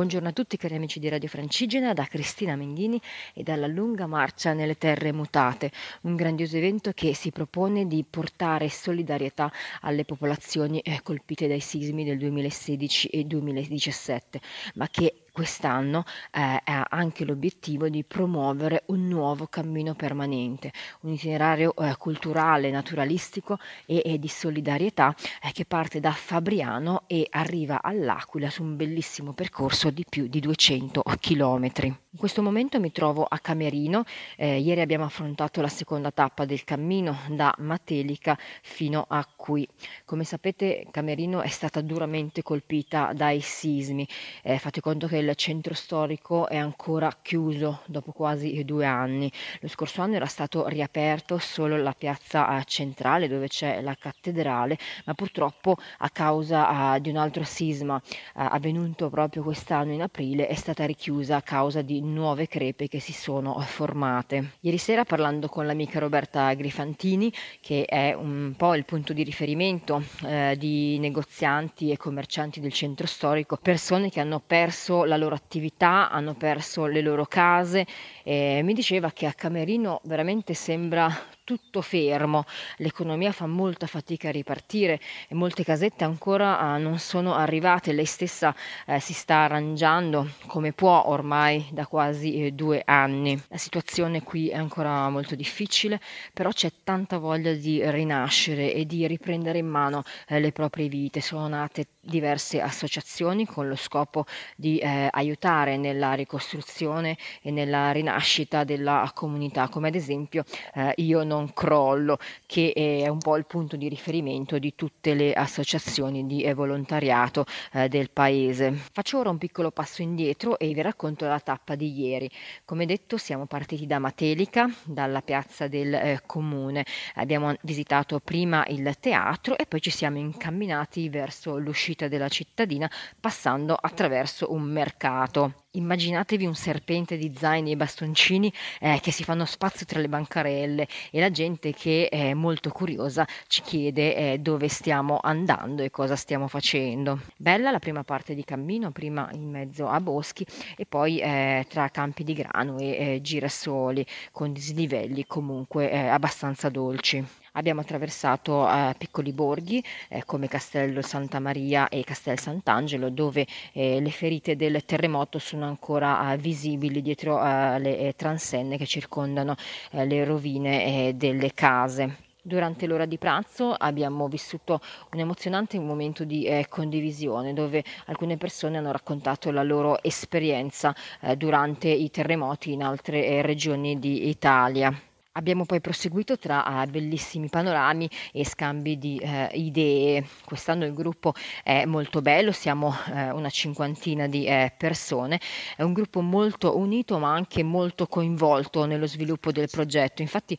Buongiorno a tutti cari amici di Radio Francigena, da Cristina Menghini e dalla lunga marcia nelle terre mutate, un grandioso evento che si propone di portare solidarietà alle popolazioni eh, colpite dai sismi del 2016 e 2017, ma che quest'anno eh, ha anche l'obiettivo di promuovere un nuovo cammino permanente, un itinerario eh, culturale, naturalistico e, e di solidarietà eh, che parte da Fabriano e arriva all'Aquila su un bellissimo percorso di più di 200 chilometri. In questo momento mi trovo a Camerino, eh, ieri abbiamo affrontato la seconda tappa del cammino da Matelica fino a qui. Come sapete Camerino è stata duramente colpita dai sismi, eh, fate conto che il centro storico è ancora chiuso dopo quasi due anni. Lo scorso anno era stato riaperto solo la piazza eh, centrale dove c'è la cattedrale, ma purtroppo a causa uh, di un altro sisma uh, avvenuto proprio quest'anno in aprile è stata richiusa a causa di nuove crepe che si sono formate. Ieri sera parlando con l'amica Roberta Grifantini, che è un po' il punto di riferimento eh, di negozianti e commercianti del centro storico, persone che hanno perso la loro attività, hanno perso le loro case e mi diceva che a Camerino veramente sembra tutto fermo, l'economia fa molta fatica a ripartire e molte casette ancora eh, non sono arrivate, lei stessa eh, si sta arrangiando come può ormai da quasi eh, due anni. La situazione qui è ancora molto difficile, però c'è tanta voglia di rinascere e di riprendere in mano eh, le proprie vite. Sono nate diverse associazioni con lo scopo di eh, aiutare nella ricostruzione e nella rinascita della comunità, come ad esempio eh, Io non crollo, che è un po' il punto di riferimento di tutte le associazioni di eh, volontariato eh, del paese. Faccio ora un piccolo passo indietro e vi racconto la tappa di ieri. Come detto siamo partiti da Matelica, dalla piazza del eh, comune, abbiamo visitato prima il teatro e poi ci siamo incamminati verso l'uscita della cittadina passando attraverso un mercato. Immaginatevi un serpente di zaini e bastoncini eh, che si fanno spazio tra le bancarelle e la gente che è molto curiosa ci chiede eh, dove stiamo andando e cosa stiamo facendo. Bella la prima parte di cammino, prima in mezzo a boschi e poi eh, tra campi di grano e eh, girasoli con dislivelli comunque eh, abbastanza dolci. Abbiamo attraversato eh, piccoli borghi eh, come Castello Santa Maria e Castel Sant'Angelo dove eh, le ferite del terremoto sono ancora eh, visibili dietro eh, le eh, transenne che circondano le rovine delle case. Durante l'ora di pranzo abbiamo vissuto un emozionante momento di eh, condivisione dove alcune persone hanno raccontato la loro esperienza eh, durante i terremoti in altre eh, regioni d'Italia. Abbiamo poi proseguito tra uh, bellissimi panorami e scambi di uh, idee. Quest'anno il gruppo è molto bello, siamo uh, una cinquantina di persone, è un gruppo molto unito ma anche molto coinvolto nello sviluppo del progetto. Infatti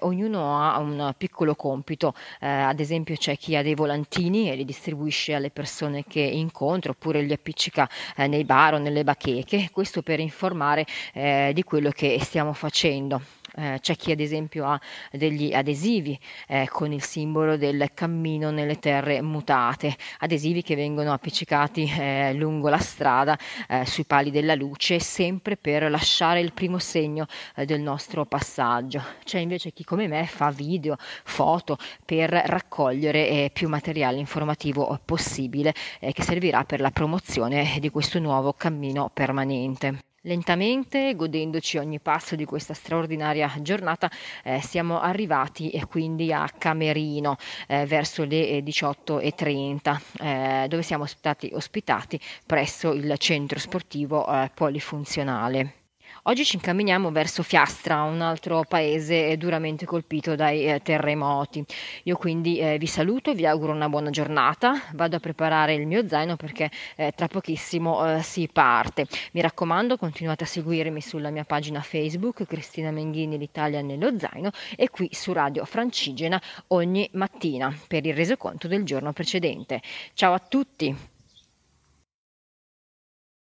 ognuno ha un piccolo compito, ad esempio c'è chi ha dei volantini e li distribuisce alle persone che incontra oppure li appiccica nei bar o nelle bacheche, questo per informare di quello che stiamo facendo. Eh, c'è chi ad esempio ha degli adesivi eh, con il simbolo del cammino nelle terre mutate, adesivi che vengono appiccicati eh, lungo la strada eh, sui pali della luce, sempre per lasciare il primo segno eh, del nostro passaggio. C'è invece chi come me fa video, foto per raccogliere eh, più materiale informativo possibile che servirà per la promozione di questo nuovo cammino permanente. Lentamente, godendoci ogni passo di questa straordinaria giornata, eh, siamo arrivati eh, quindi a Camerino eh, verso le 18.30, eh, dove siamo stati ospitati presso il centro sportivo eh, polifunzionale. Oggi ci incamminiamo verso Fiastra, un altro paese duramente colpito dai eh, terremoti. Io quindi eh, vi saluto vi auguro una buona giornata. Vado a preparare il mio zaino perché eh, tra pochissimo eh, si parte. Mi raccomando, continuate a seguirmi sulla mia pagina Facebook Cristina Menghini l'Italia nello zaino e qui su Radio Francigena ogni mattina per il resoconto del giorno precedente. Ciao a tutti!